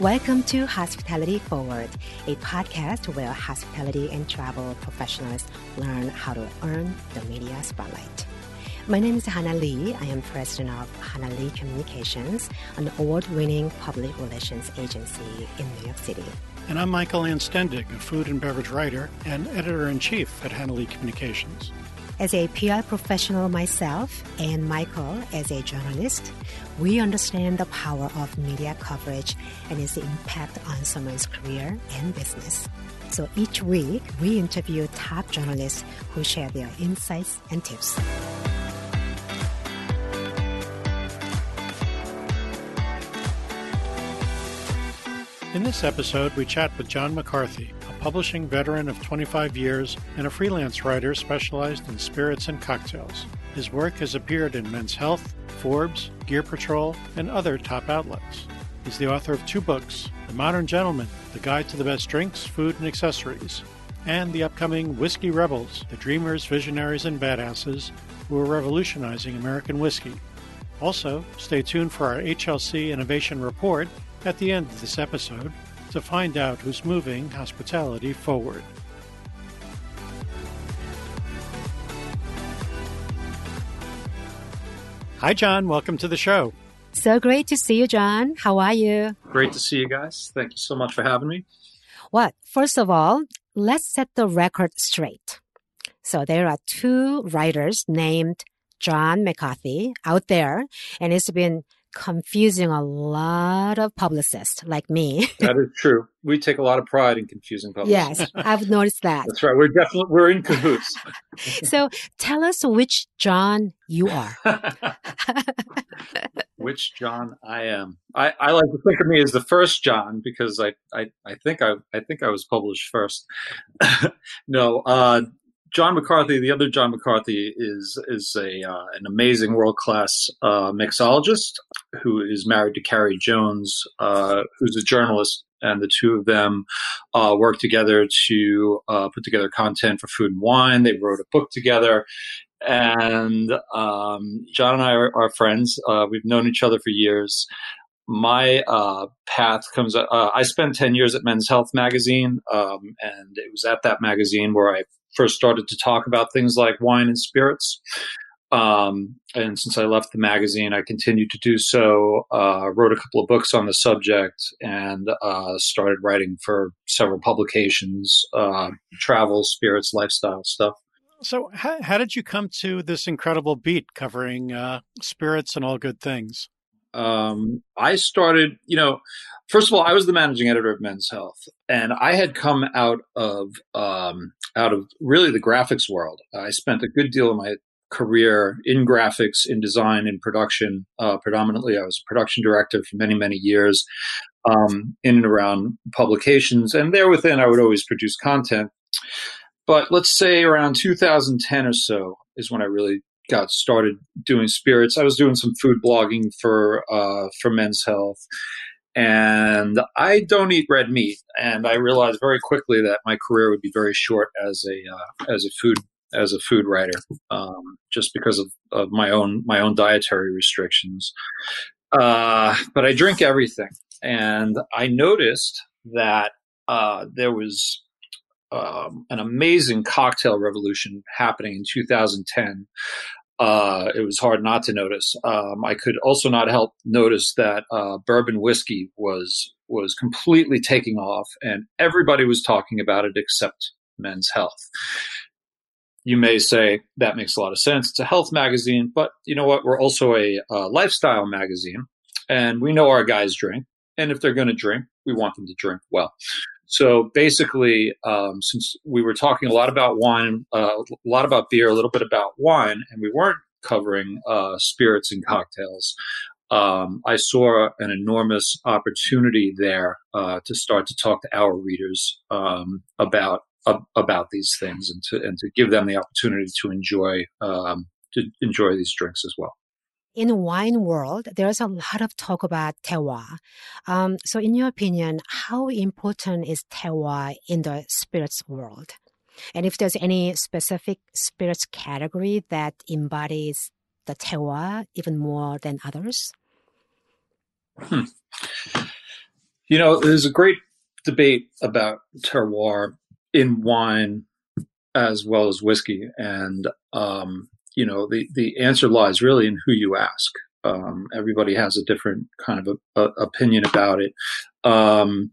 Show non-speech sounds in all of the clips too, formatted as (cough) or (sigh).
Welcome to Hospitality Forward, a podcast where hospitality and travel professionals learn how to earn the media spotlight. My name is Hannah Lee. I am president of Hannah Lee Communications, an award winning public relations agency in New York City. And I'm Michael Anstendig, a food and beverage writer and editor in chief at Hannah Lee Communications. As a PR professional myself and Michael as a journalist, we understand the power of media coverage and its impact on someone's career and business. So each week, we interview top journalists who share their insights and tips. In this episode, we chat with John McCarthy, publishing veteran of 25 years and a freelance writer specialized in spirits and cocktails. His work has appeared in Men's Health, Forbes, Gear Patrol, and other top outlets. He's the author of two books The Modern Gentleman, The Guide to the Best Drinks, Food, and Accessories, and the upcoming Whiskey Rebels, The Dreamers, Visionaries, and Badasses Who Are Revolutionizing American Whiskey. Also, stay tuned for our HLC Innovation Report at the end of this episode to find out who's moving hospitality forward. Hi, John. Welcome to the show. So great to see you, John. How are you? Great to see you guys. Thank you so much for having me. What? First of all, let's set the record straight. So there are two writers named John McCarthy out there, and it's been confusing a lot of publicists like me. (laughs) that is true. We take a lot of pride in confusing publicists. Yes, I've noticed that. That's right. We're definitely we're in cahoots. so tell us which John you are. (laughs) (laughs) which John I am. I, I like to think of me as the first John because I, I, I think I I think I was published first. no, uh, John McCarthy, the other John McCarthy, is is a uh, an amazing world class uh, mixologist who is married to Carey Jones, uh, who's a journalist, and the two of them uh, work together to uh, put together content for Food and Wine. They wrote a book together, and um, John and I are, are friends. Uh, we've known each other for years. My path comes. I spent ten years at Men's Health magazine, um, and it was at that magazine where I first started to talk about things like wine and spirits. Um, and since I left the magazine, I continued to do so. Uh, wrote a couple of books on the subject and uh, started writing for several publications, uh, travel, spirits, lifestyle stuff. So, how, how, did you come to this incredible beat covering uh, spirits and all good things? Um, I started, you know, first of all, I was the managing editor of Men's Health, and I had come out of um, out of really the graphics world. I spent a good deal of my career in graphics, in design, in production. Uh, predominantly, I was a production director for many, many years um, in and around publications, and there within, I would always produce content. But let's say around 2010 or so is when I really got started doing spirits. I was doing some food blogging for uh, for Men's Health, and I don't eat red meat. And I realized very quickly that my career would be very short as a uh, as a food as a food writer, um, just because of, of my own my own dietary restrictions. Uh, but I drink everything, and I noticed that uh, there was um, an amazing cocktail revolution happening in 2010 uh, it was hard not to notice. Um, I could also not help notice that uh, bourbon whiskey was was completely taking off, and everybody was talking about it except Men's Health. You may say that makes a lot of sense. It's a health magazine, but you know what? We're also a uh, lifestyle magazine, and we know our guys drink. And if they're going to drink, we want them to drink well. So basically, um, since we were talking a lot about wine, uh, a lot about beer, a little bit about wine, and we weren't covering uh, spirits and cocktails, um, I saw an enormous opportunity there uh, to start to talk to our readers um, about about these things and to and to give them the opportunity to enjoy um, to enjoy these drinks as well in wine world, there's a lot of talk about terroir. Um, so, in your opinion, how important is terroir in the spirits world? And if there's any specific spirits category that embodies the terroir even more than others? Hmm. You know, there's a great debate about terroir in wine as well as whiskey, and um, you know, the the answer lies really in who you ask. Um, everybody has a different kind of a, a opinion about it. Um,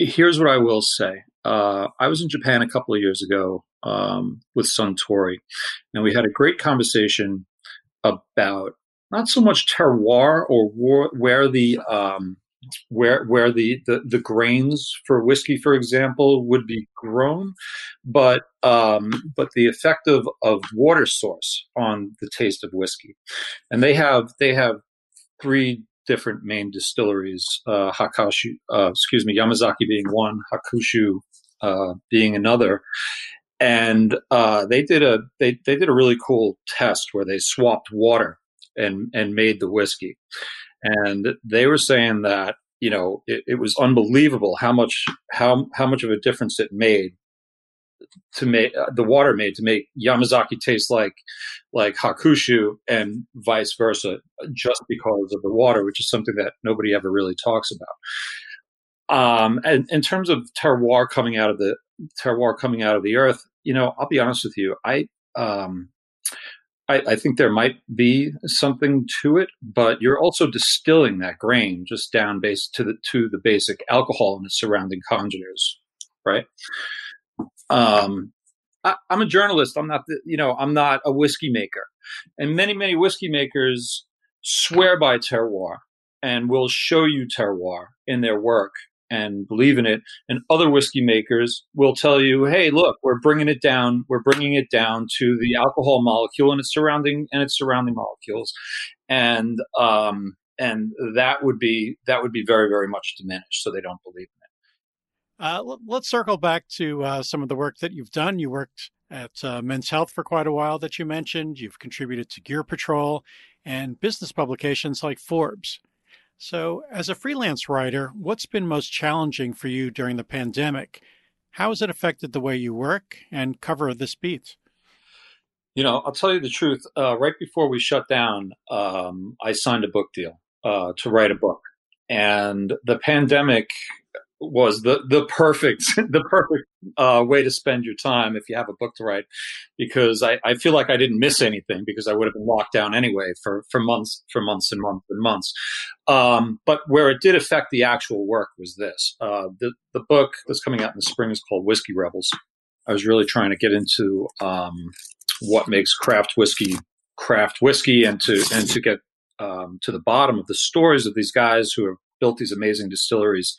here's what I will say. Uh, I was in Japan a couple of years ago um, with Suntory, and we had a great conversation about not so much terroir or war, where the um, where where the, the, the grains for whiskey, for example, would be grown, but um, but the effect of, of water source on the taste of whiskey, and they have they have three different main distilleries, uh, uh, excuse me, Yamazaki being one, Hakushu uh, being another, and uh, they did a they, they did a really cool test where they swapped water and and made the whiskey, and they were saying that you know it, it was unbelievable how much how how much of a difference it made to make uh, the water made to make Yamazaki taste like like Hakushu and vice versa, just because of the water, which is something that nobody ever really talks about. Um, and in terms of terroir coming out of the terroir coming out of the earth, you know, I'll be honest with you, I um, I, I, think there might be something to it, but you're also distilling that grain just down base to the to the basic alcohol and its surrounding congeners, right? Um, I, am a journalist. I'm not, the, you know, I'm not a whiskey maker, and many many whiskey makers swear by terroir and will show you terroir in their work and believe in it. And other whiskey makers will tell you, "Hey, look, we're bringing it down. We're bringing it down to the alcohol molecule and its surrounding and its surrounding molecules." And um, and that would be that would be very very much diminished. So they don't believe in it. Uh, let's circle back to uh, some of the work that you've done. You worked at uh, Men's Health for quite a while that you mentioned. You've contributed to Gear Patrol and business publications like Forbes. So, as a freelance writer, what's been most challenging for you during the pandemic? How has it affected the way you work and cover this beat? You know, I'll tell you the truth. Uh, right before we shut down, um, I signed a book deal uh, to write a book. And the pandemic was the the perfect (laughs) the perfect uh, way to spend your time if you have a book to write because I, I feel like I didn't miss anything because I would have been locked down anyway for, for months for months and months and months. Um, but where it did affect the actual work was this uh, the the book that's coming out in the spring is called Whiskey Rebels. I was really trying to get into um, what makes craft whiskey craft whiskey and to and to get um, to the bottom of the stories of these guys who have built these amazing distilleries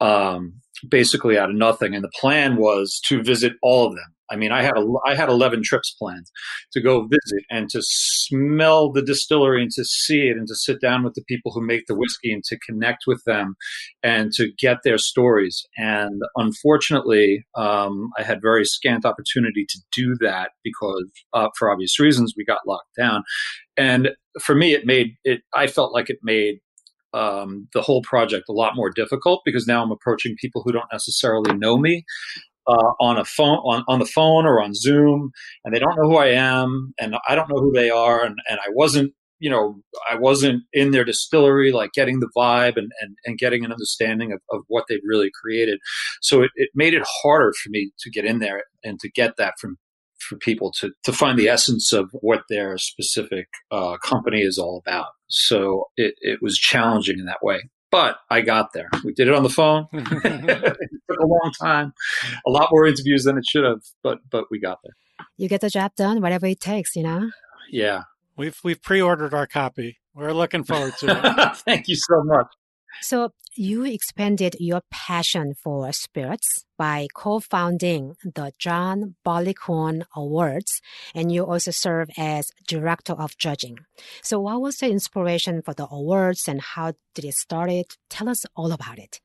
um, basically out of nothing. And the plan was to visit all of them. I mean, I had a, I had 11 trips planned to go visit and to smell the distillery and to see it and to sit down with the people who make the whiskey and to connect with them and to get their stories. And unfortunately, um, I had very scant opportunity to do that because, uh, for obvious reasons, we got locked down. And for me, it made it. I felt like it made um, the whole project a lot more difficult because now I'm approaching people who don't necessarily know me uh, on a phone on, on the phone or on Zoom, and they don't know who I am, and I don't know who they are, and, and I wasn't you know I wasn't in their distillery like getting the vibe and, and, and getting an understanding of, of what they've really created. So it, it made it harder for me to get in there and to get that from for people to, to find the essence of what their specific uh, company is all about. So it, it was challenging in that way. But I got there. We did it on the phone. (laughs) it took a long time, a lot more interviews than it should have, but but we got there. You get the job done, whatever it takes, you know. Yeah, we've we've pre-ordered our copy. We're looking forward to it. (laughs) Thank you so much. So you expanded your passion for spirits by co-founding the John Barleycorn Awards, and you also serve as director of judging. So what was the inspiration for the awards and how did it start? It? Tell us all about it.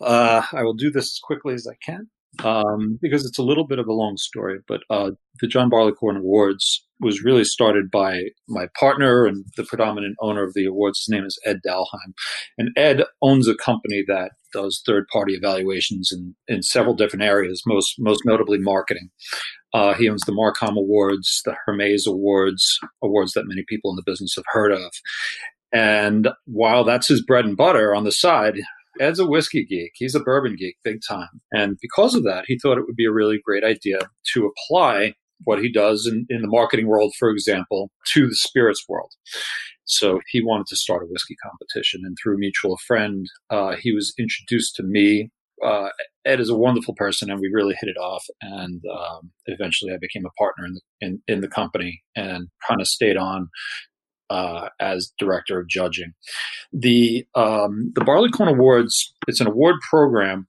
Uh, I will do this as quickly as I can um, because it's a little bit of a long story. But uh, the John Barleycorn Awards was really started by my partner and the predominant owner of the awards. His name is Ed Dalheim. And Ed owns a company that does third party evaluations in, in several different areas, most, most notably marketing. Uh, he owns the Marcom Awards, the Hermes Awards, awards that many people in the business have heard of. And while that's his bread and butter on the side, Ed's a whiskey geek. He's a bourbon geek, big time. And because of that, he thought it would be a really great idea to apply what he does in, in the marketing world, for example, to the spirits world. So he wanted to start a whiskey competition. And through a mutual friend, uh, he was introduced to me. Uh, Ed is a wonderful person, and we really hit it off. And um, eventually, I became a partner in the in, in the company and kind of stayed on uh, as director of judging. The um, the Barleycorn Awards it's an award program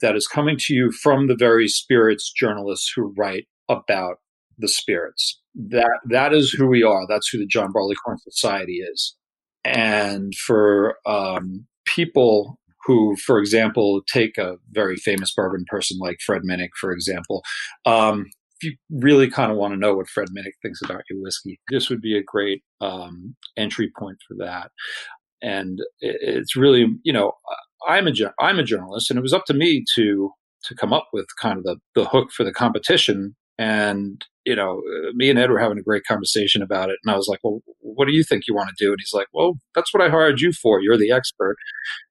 that is coming to you from the very spirits journalists who write about the spirits. That that is who we are. That's who the John Barleycorn Society is. And for um, people who, for example, take a very famous bourbon person like Fred Minnick, for example, um, you really kind of want to know what Fred Minnick thinks about your whiskey, this would be a great um, entry point for that. And it's really, you know, I'm a I'm a journalist, and it was up to me to to come up with kind of the the hook for the competition. And you know, me and Ed were having a great conversation about it, and I was like, "Well, what do you think you want to do?" And he's like, "Well, that's what I hired you for. You're the expert."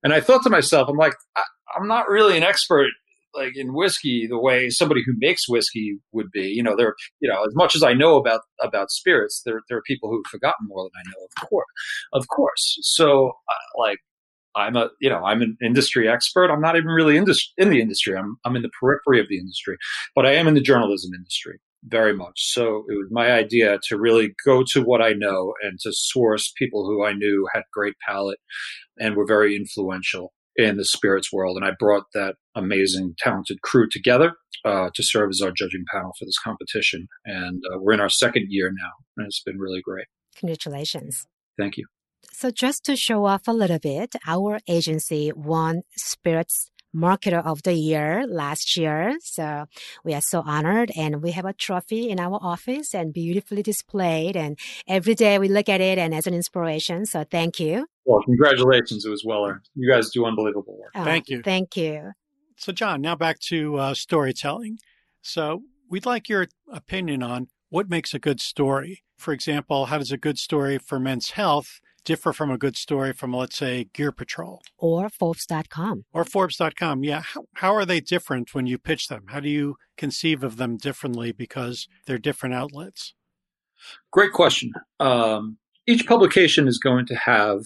And I thought to myself, I'm like, I, I'm not really an expert like in whiskey the way somebody who makes whiskey would be. You know, there, you know, as much as I know about about spirits, there there are people who've forgotten more than I know. Of course, of course. So, uh, like, I'm a, you know, I'm an industry expert. I'm not even really in, this, in the industry. I'm I'm in the periphery of the industry, but I am in the journalism industry very much. So it was my idea to really go to what I know and to source people who I knew had great palate and were very influential in the spirits world. And I brought that amazing, talented crew together uh, to serve as our judging panel for this competition. And uh, we're in our second year now, and it's been really great. Congratulations. Thank you. So, just to show off a little bit, our agency won Spirits Marketer of the Year last year. So we are so honored and we have a trophy in our office and beautifully displayed. And every day we look at it and as an inspiration. So thank you. Well, congratulations. It was well earned. You guys do unbelievable work. Oh, thank you. Thank you. So, John, now back to uh, storytelling. So, we'd like your opinion on what makes a good story. For example, how does a good story for men's health differ from a good story from, let's say, Gear Patrol? Or Forbes.com. Or Forbes.com. Yeah. How, how are they different when you pitch them? How do you conceive of them differently because they're different outlets? Great question. Um, each publication is going to have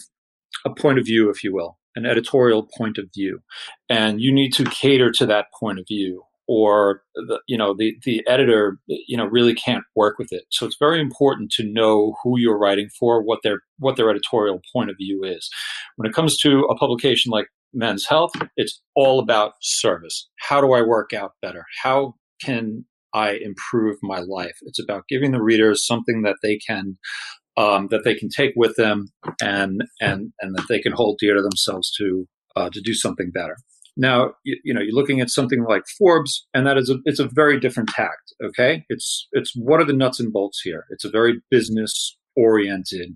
a point of view, if you will, an editorial point of view, and you need to cater to that point of view or the, you know the the editor you know really can't work with it. So it's very important to know who you're writing for what their what their editorial point of view is. When it comes to a publication like men's health it's all about service. How do i work out better? How can i improve my life? It's about giving the readers something that they can um, that they can take with them and and and that they can hold dear to themselves to uh, to do something better now, you, you, know, you're looking at something like Forbes, and that is a, it's a very different tact. Okay, it's it's what are the nuts and bolts here? It's a very business oriented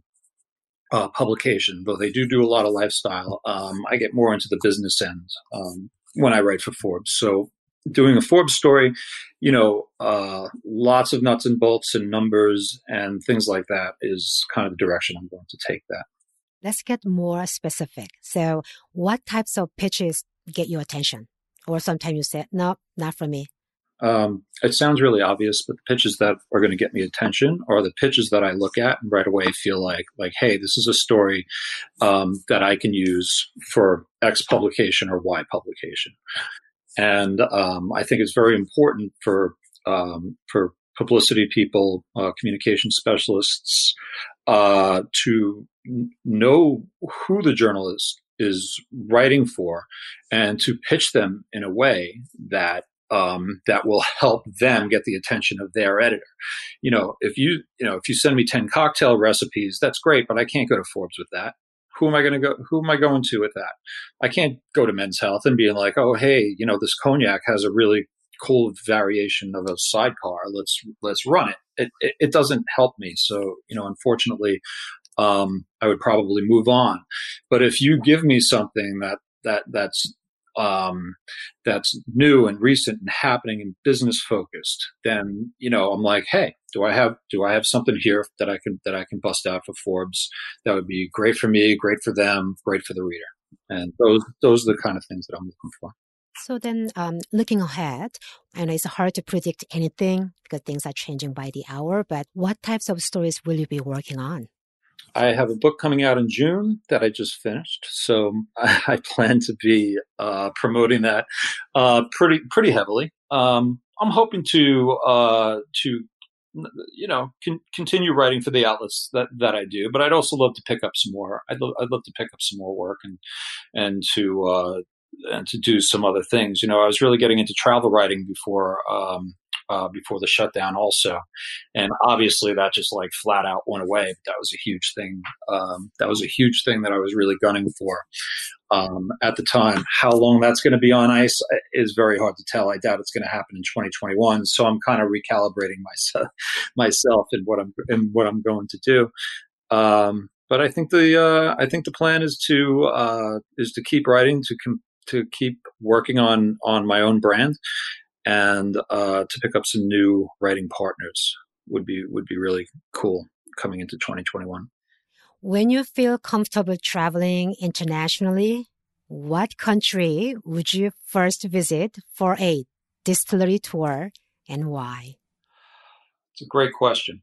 uh, publication, though they do do a lot of lifestyle. Um, I get more into the business end um, when I write for Forbes. So doing a Forbes story, you know, uh, lots of nuts and bolts and numbers and things like that is kind of the direction I'm going to take that. Let's get more specific. So, what types of pitches get your attention? Or sometimes you say, no, not for me. Um, it sounds really obvious, but the pitches that are going to get me attention are the pitches that I look at and right away feel like, like, hey, this is a story um, that I can use for X publication or Y publication. And um, I think it's very important for um, for publicity people, uh, communication specialists, uh, to know who the journalist is writing for and to pitch them in a way that um, that will help them get the attention of their editor. You know, if you you know if you send me ten cocktail recipes, that's great, but I can't go to Forbes with that. Who am I going to go? Who am I going to with that? I can't go to Men's Health and being like, oh hey, you know this cognac has a really cool variation of a sidecar. Let's let's run it. It, it, it doesn't help me. So you know, unfortunately, um, I would probably move on. But if you give me something that that that's um, that's new and recent and happening and business focused, then you know I'm like, hey, do I have do I have something here that I can that I can bust out for Forbes? That would be great for me, great for them, great for the reader. And those those are the kind of things that I'm looking for. So then, um, looking ahead, I know it's hard to predict anything because things are changing by the hour. But what types of stories will you be working on? I have a book coming out in June that I just finished, so (laughs) I, plan to be uh, promoting that uh, pretty pretty heavily. Um, I'm hoping to uh, to you know con- continue writing for the outlets that, that I do, but I'd also love to pick up some more. I'd, lo- I'd love to pick up some more work and and to uh, and to do some other things. You know, I was really getting into travel writing before um, uh, before the shutdown, also, and obviously that just like flat out went away. But that was a huge thing. Um, that was a huge thing that I was really gunning for um, at the time. How long that's going to be on ice is very hard to tell. I doubt it's going to happen in 2021. So I'm kind of recalibrating (laughs) myself myself in what I'm in what I'm going to do. Um, but I think the uh, I think the plan is to uh, is to keep writing to com- to keep working on on my own brand and uh, to pick up some new writing partners would be would be really cool coming into 2021. When you feel comfortable traveling internationally, what country would you first visit for a distillery tour and why? It's a great question.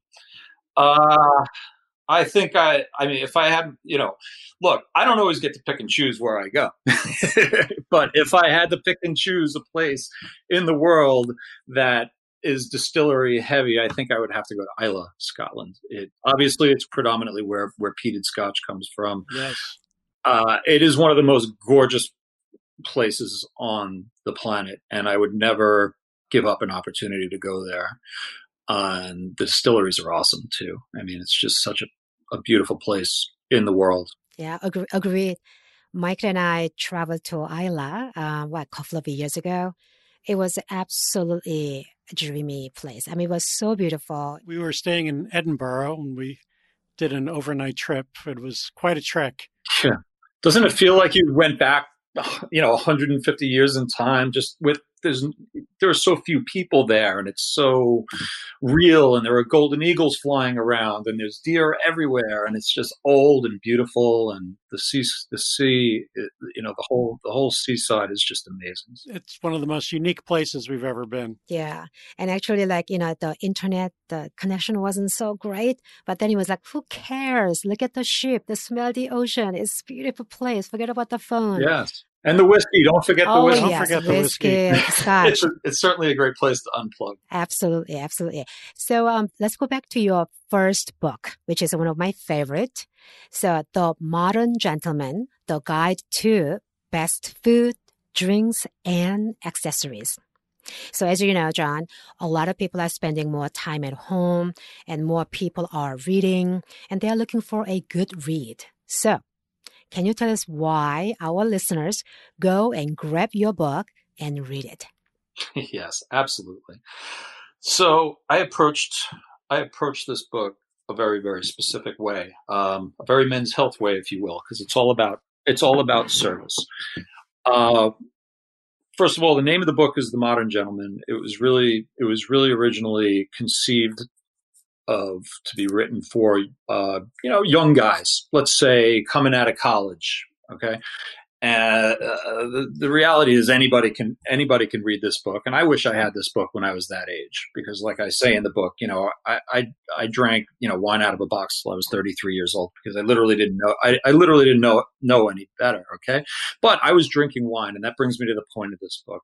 Uh, I think I, I mean, if I had, you know, look, I don't always get to pick and choose where I go. (laughs) but if I had to pick and choose a place in the world that is distillery heavy, I think I would have to go to Islay, Scotland. It obviously it's predominantly where where peated Scotch comes from. Yes, uh, it is one of the most gorgeous places on the planet, and I would never give up an opportunity to go there. Uh, and the distilleries are awesome too. I mean, it's just such a, a beautiful place in the world. Yeah, agree, agreed. Mike and I traveled to Islay, uh, what, a couple of years ago. It was absolutely a dreamy place. I mean, it was so beautiful. We were staying in Edinburgh and we did an overnight trip. It was quite a trek. Yeah. Doesn't it feel like you went back, you know, 150 years in time just with there's there are so few people there and it's so real and there are golden eagles flying around and there's deer everywhere and it's just old and beautiful and the sea the sea you know the whole the whole seaside is just amazing. It's one of the most unique places we've ever been. Yeah. And actually like you know the internet the connection wasn't so great but then it was like who cares? Look at the ship the smell the ocean it's a beautiful place. Forget about the phone. Yes and the whiskey. Don't forget oh, the whiskey. Yes, Don't forget the whiskey. whiskey. (laughs) Scotch. it's, a, it's certainly a great place to unplug. Absolutely, absolutely. So um, let's go back to your first book, which is one of my favorite. So The Modern Gentleman, The Guide to Best Food, Drinks, and Accessories. So as you know, John, a lot of people are spending more time at home and more people are reading and they are looking for a good read. So can you tell us why our listeners go and grab your book and read it? (laughs) yes, absolutely. So I approached I approached this book a very very specific way, um, a very men's health way, if you will, because it's all about it's all about service. Uh, first of all, the name of the book is The Modern Gentleman. It was really it was really originally conceived of to be written for uh, you know young guys, let's say coming out of college. Okay, and uh, the, the reality is anybody can anybody can read this book, and I wish I had this book when I was that age because, like I say in the book, you know, I I, I drank you know wine out of a box till I was 33 years old because I literally didn't know I, I literally didn't know know any better. Okay, but I was drinking wine, and that brings me to the point of this book.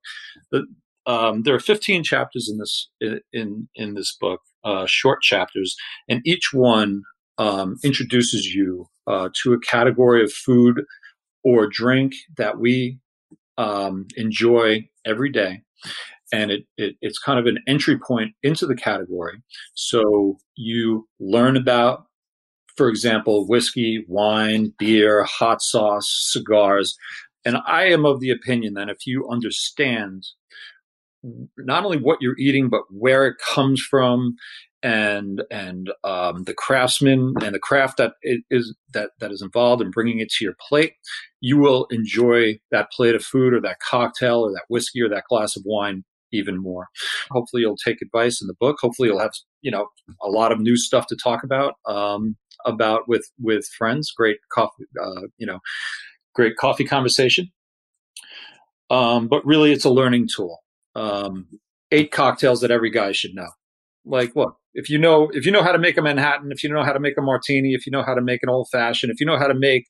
The, um, there are 15 chapters in this in in this book, uh, short chapters, and each one um, introduces you uh, to a category of food or drink that we um, enjoy every day. And it, it, it's kind of an entry point into the category. So you learn about, for example, whiskey, wine, beer, hot sauce, cigars. And I am of the opinion that if you understand not only what you're eating, but where it comes from, and and um, the craftsman and the craft that is that that is involved in bringing it to your plate, you will enjoy that plate of food or that cocktail or that whiskey or that glass of wine even more. Hopefully, you'll take advice in the book. Hopefully, you'll have you know a lot of new stuff to talk about um, about with with friends. Great coffee, uh, you know, great coffee conversation. Um, but really, it's a learning tool. Um, eight cocktails that every guy should know. Like what? If you know, if you know how to make a Manhattan, if you know how to make a martini, if you know how to make an old fashioned, if you know how to make,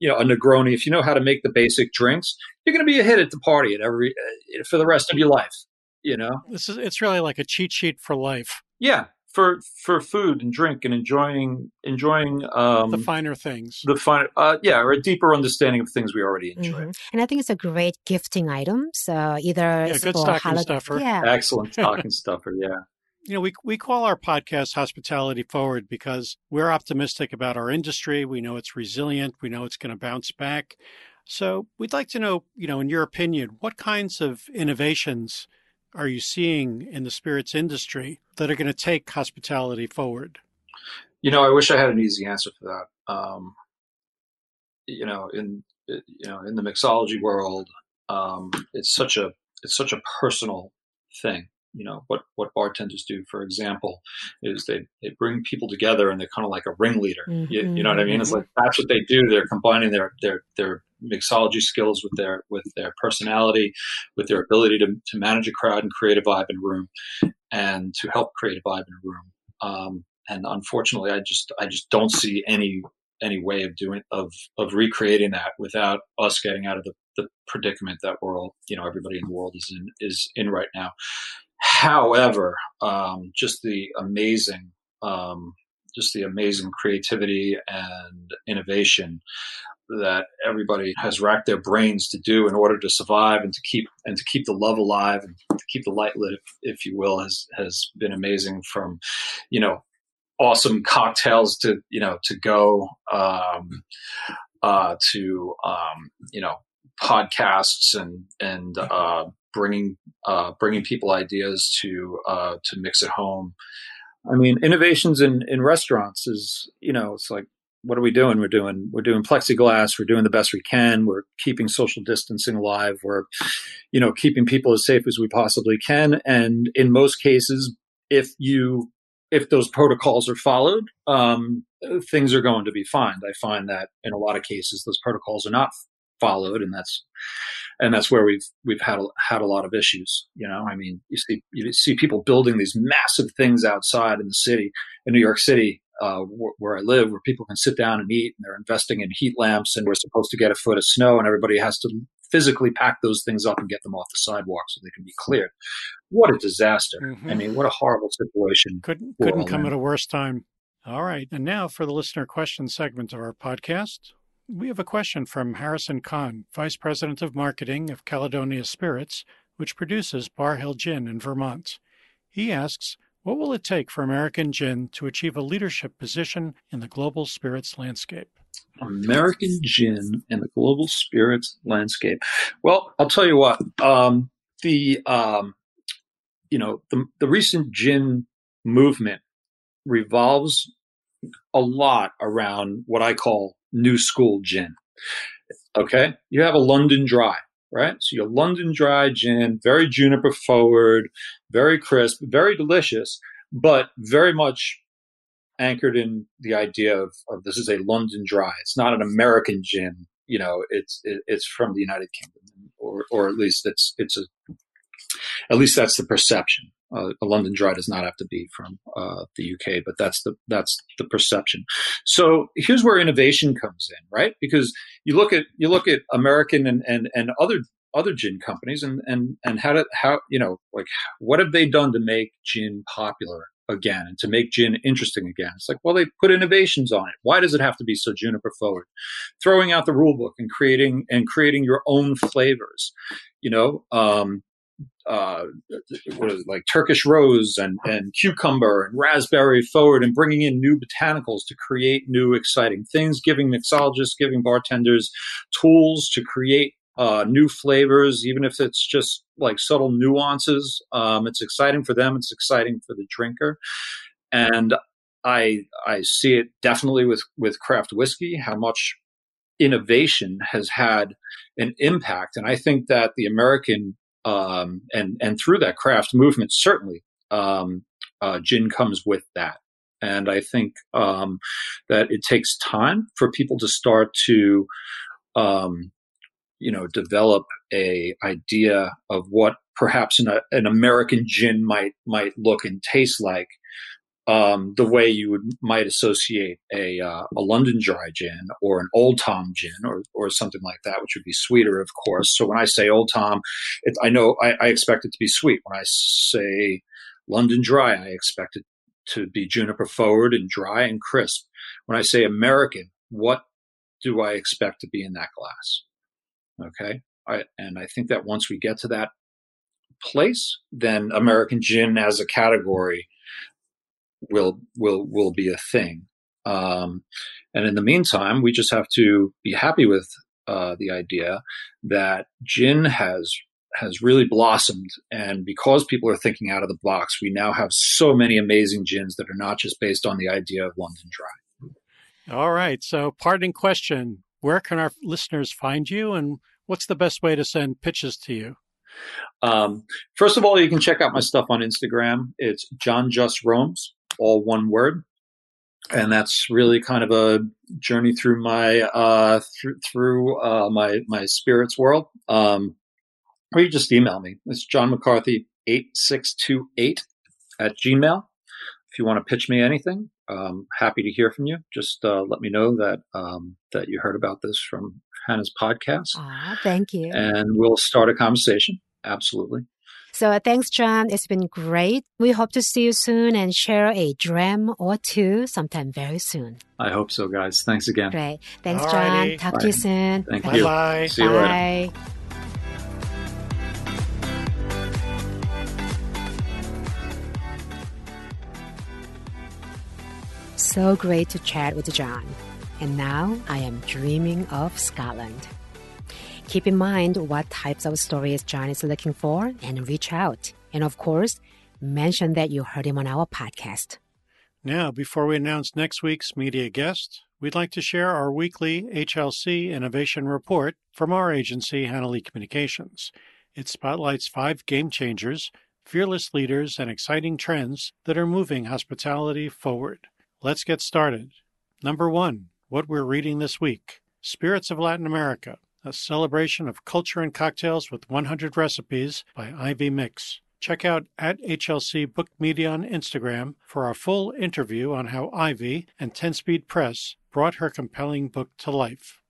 you know, a Negroni, if you know how to make the basic drinks, you're going to be a hit at the party at every uh, for the rest of your life. You know, this is it's really like a cheat sheet for life. Yeah, for for food and drink and enjoying enjoying um, the finer things. The finer uh, yeah, or a deeper understanding of things we already enjoy. Mm-hmm. And I think it's a great gifting item. So either yeah, good stocking stuffer. Yeah, excellent (laughs) stocking stuffer. Yeah. You know, we we call our podcast Hospitality Forward because we're optimistic about our industry. We know it's resilient. We know it's going to bounce back. So we'd like to know, you know, in your opinion, what kinds of innovations are you seeing in the spirits industry that are going to take hospitality forward? You know, I wish I had an easy answer for that. Um, you know, in you know, in the mixology world, um, it's such a it's such a personal thing you know what what bartenders do for example is they they bring people together and they're kind of like a ringleader mm-hmm. you, you, know what i mean it's mm-hmm. like that's what they do they're combining their their their mixology skills with their with their personality with their ability to, to manage a crowd and create a vibe in a room and to help create a vibe in a room. Um, and unfortunately i just i just don't see any any way of doing of of recreating that without us getting out of the, the predicament that we're all you know everybody in the world is in is in right now. However, um, just the amazing, um, just the amazing creativity and innovation that everybody has racked their brains to do in order to survive and to keep and to keep the love alive and to keep the light lit, if, if you will, has has been amazing. From you know, awesome cocktails to you know to go um, uh, to um, you know podcasts and and uh, bringing uh, bringing people ideas to uh, to mix at home. I mean, innovations in in restaurants is you know it's like what are we doing? We're doing we're doing plexiglass. We're doing the best we can. We're keeping social distancing alive. We're you know keeping people as safe as we possibly can. And in most cases, if you if those protocols are followed, um, things are going to be fine. I find that in a lot of cases, those protocols are not followed, and that's and that's where we've we've had a, had a lot of issues. You know, I mean, you see you see people building these massive things outside in the city, in New York City, uh, wh- where I live, where people can sit down and eat, and they're investing in heat lamps, and we're supposed to get a foot of snow, and everybody has to physically pack those things up and get them off the sidewalk so they can be cleared. What a disaster! Mm-hmm. I mean, what a horrible situation. Couldn't couldn't come in. at a worse time. All right, and now for the listener question segment of our podcast. We have a question from Harrison Kahn, Vice President of Marketing of Caledonia Spirits, which produces Bar Hill Gin in Vermont. He asks, what will it take for American gin to achieve a leadership position in the global spirits landscape? American gin in the global spirits landscape. Well, I'll tell you what. Um, the um, you know the the recent gin movement revolves a lot around what I call new school gin. Okay. You have a London dry, right? So your London dry gin, very juniper forward, very crisp, very delicious, but very much anchored in the idea of, of this is a London dry. It's not an American gin. You know, it's it, it's from the United Kingdom, or or at least it's it's a at least that's the perception. Uh, a London Dry does not have to be from uh, the UK, but that's the that's the perception. So here's where innovation comes in, right? Because you look at you look at American and and, and other other gin companies and and and how to how you know like what have they done to make gin popular again and to make gin interesting again it's like well they put innovations on it why does it have to be so juniper forward throwing out the rule book and creating and creating your own flavors you know um, uh, what is it, like Turkish rose and, and cucumber and raspberry forward and bringing in new botanicals to create new exciting things, giving mixologists, giving bartenders tools to create uh, new flavors, even if it's just like subtle nuances. Um, it's exciting for them. It's exciting for the drinker. And I, I see it definitely with, with craft whiskey, how much innovation has had an impact. And I think that the American um, and and through that craft movement, certainly um, uh, gin comes with that. And I think um, that it takes time for people to start to um, you know, develop a idea of what perhaps an, an American gin might might look and taste like, um, the way you would might associate a uh, a London Dry gin or an Old Tom gin or or something like that, which would be sweeter, of course. So when I say Old Tom, it, I know I, I expect it to be sweet. When I say London Dry, I expect it to be juniper forward and dry and crisp. When I say American, what do I expect to be in that glass? Okay. I, and I think that once we get to that place, then American gin as a category will will will be a thing. Um, and in the meantime, we just have to be happy with uh, the idea that gin has has really blossomed, and because people are thinking out of the box, we now have so many amazing gins that are not just based on the idea of London Dry. All right. So, parting question: Where can our listeners find you, and what's the best way to send pitches to you? Um, first of all, you can check out my stuff on Instagram. It's John Just Roams all one word. And that's really kind of a journey through my uh, through, through uh, my my spirits world. Um, or you just email me. It's John McCarthy eight six two eight at Gmail. If you want to pitch me anything, um, happy to hear from you. Just uh, let me know that um, that you heard about this from Hannah's podcast. Ah, thank you. And we'll start a conversation. Absolutely. So thanks, John. It's been great. We hope to see you soon and share a dram or two sometime very soon. I hope so, guys. Thanks again. Great. Thanks, John. Talk Bye. to you soon. Thank Bye. you. Bye. See you Bye. later. So great to chat with John. And now I am dreaming of Scotland. Keep in mind what types of stories John is looking for and reach out. And of course, mention that you heard him on our podcast. Now, before we announce next week's media guest, we'd like to share our weekly HLC Innovation Report from our agency, Hannah Lee Communications. It spotlights five game changers, fearless leaders, and exciting trends that are moving hospitality forward. Let's get started. Number one, what we're reading this week Spirits of Latin America a celebration of culture and cocktails with 100 recipes by Ivy Mix. Check out at HLC Book Media on Instagram for our full interview on how Ivy and 10 Speed Press brought her compelling book to life.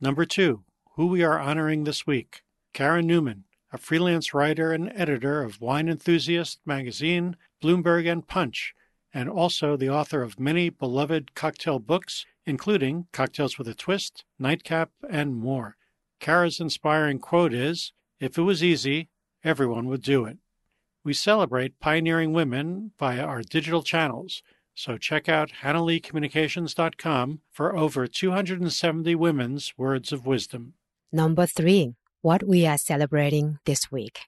Number two, who we are honoring this week Kara Newman, a freelance writer and editor of Wine Enthusiast magazine, Bloomberg, and Punch, and also the author of many beloved cocktail books, including Cocktails with a Twist, Nightcap, and more. Kara's inspiring quote is If it was easy, everyone would do it. We celebrate pioneering women via our digital channels, so check out HannahLeeCommunications.com for over 270 women's words of wisdom. Number three, what we are celebrating this week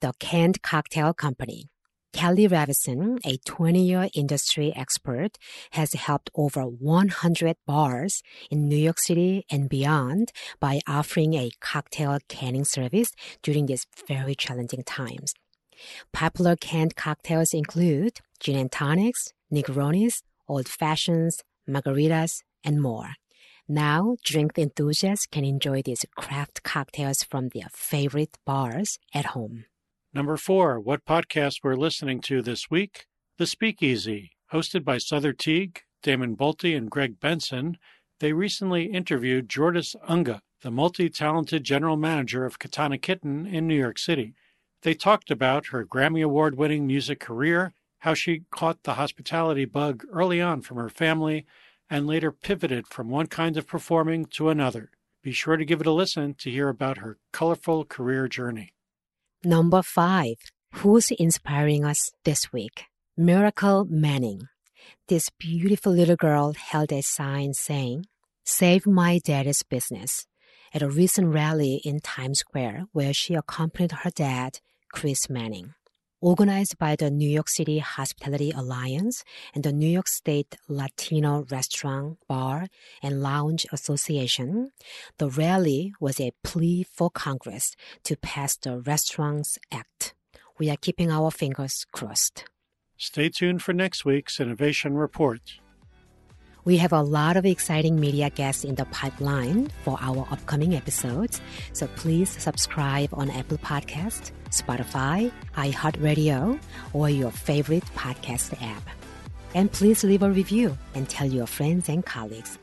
the Canned Cocktail Company. Kelly Ravison, a 20 year industry expert, has helped over 100 bars in New York City and beyond by offering a cocktail canning service during these very challenging times. Popular canned cocktails include gin and tonics, Negronis, old fashions, margaritas, and more. Now, drink enthusiasts can enjoy these craft cocktails from their favorite bars at home. Number four, what podcast we're listening to this week? The Speakeasy, hosted by Sother Teague, Damon Boelte, and Greg Benson. They recently interviewed Jordis Unga, the multi talented general manager of Katana Kitten in New York City. They talked about her Grammy Award winning music career, how she caught the hospitality bug early on from her family, and later pivoted from one kind of performing to another. Be sure to give it a listen to hear about her colorful career journey. Number five, who's inspiring us this week? Miracle Manning. This beautiful little girl held a sign saying, Save my daddy's business at a recent rally in Times Square where she accompanied her dad, Chris Manning. Organized by the New York City Hospitality Alliance and the New York State Latino Restaurant, Bar, and Lounge Association, the rally was a plea for Congress to pass the Restaurants Act. We are keeping our fingers crossed. Stay tuned for next week's Innovation Report. We have a lot of exciting media guests in the pipeline for our upcoming episodes, so please subscribe on Apple Podcast, Spotify, iHeartRadio, or your favorite podcast app. And please leave a review and tell your friends and colleagues.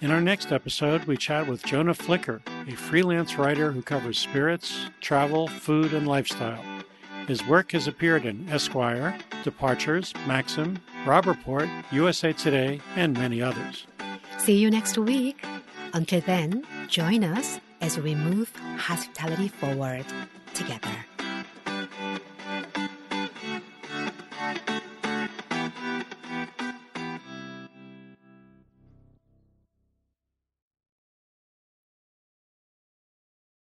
In our next episode, we chat with Jonah Flicker, a freelance writer who covers spirits, travel, food, and lifestyle. His work has appeared in Esquire, Departures, Maxim, Robb Report, USA Today, and many others. See you next week. Until then, join us as we move hospitality forward together.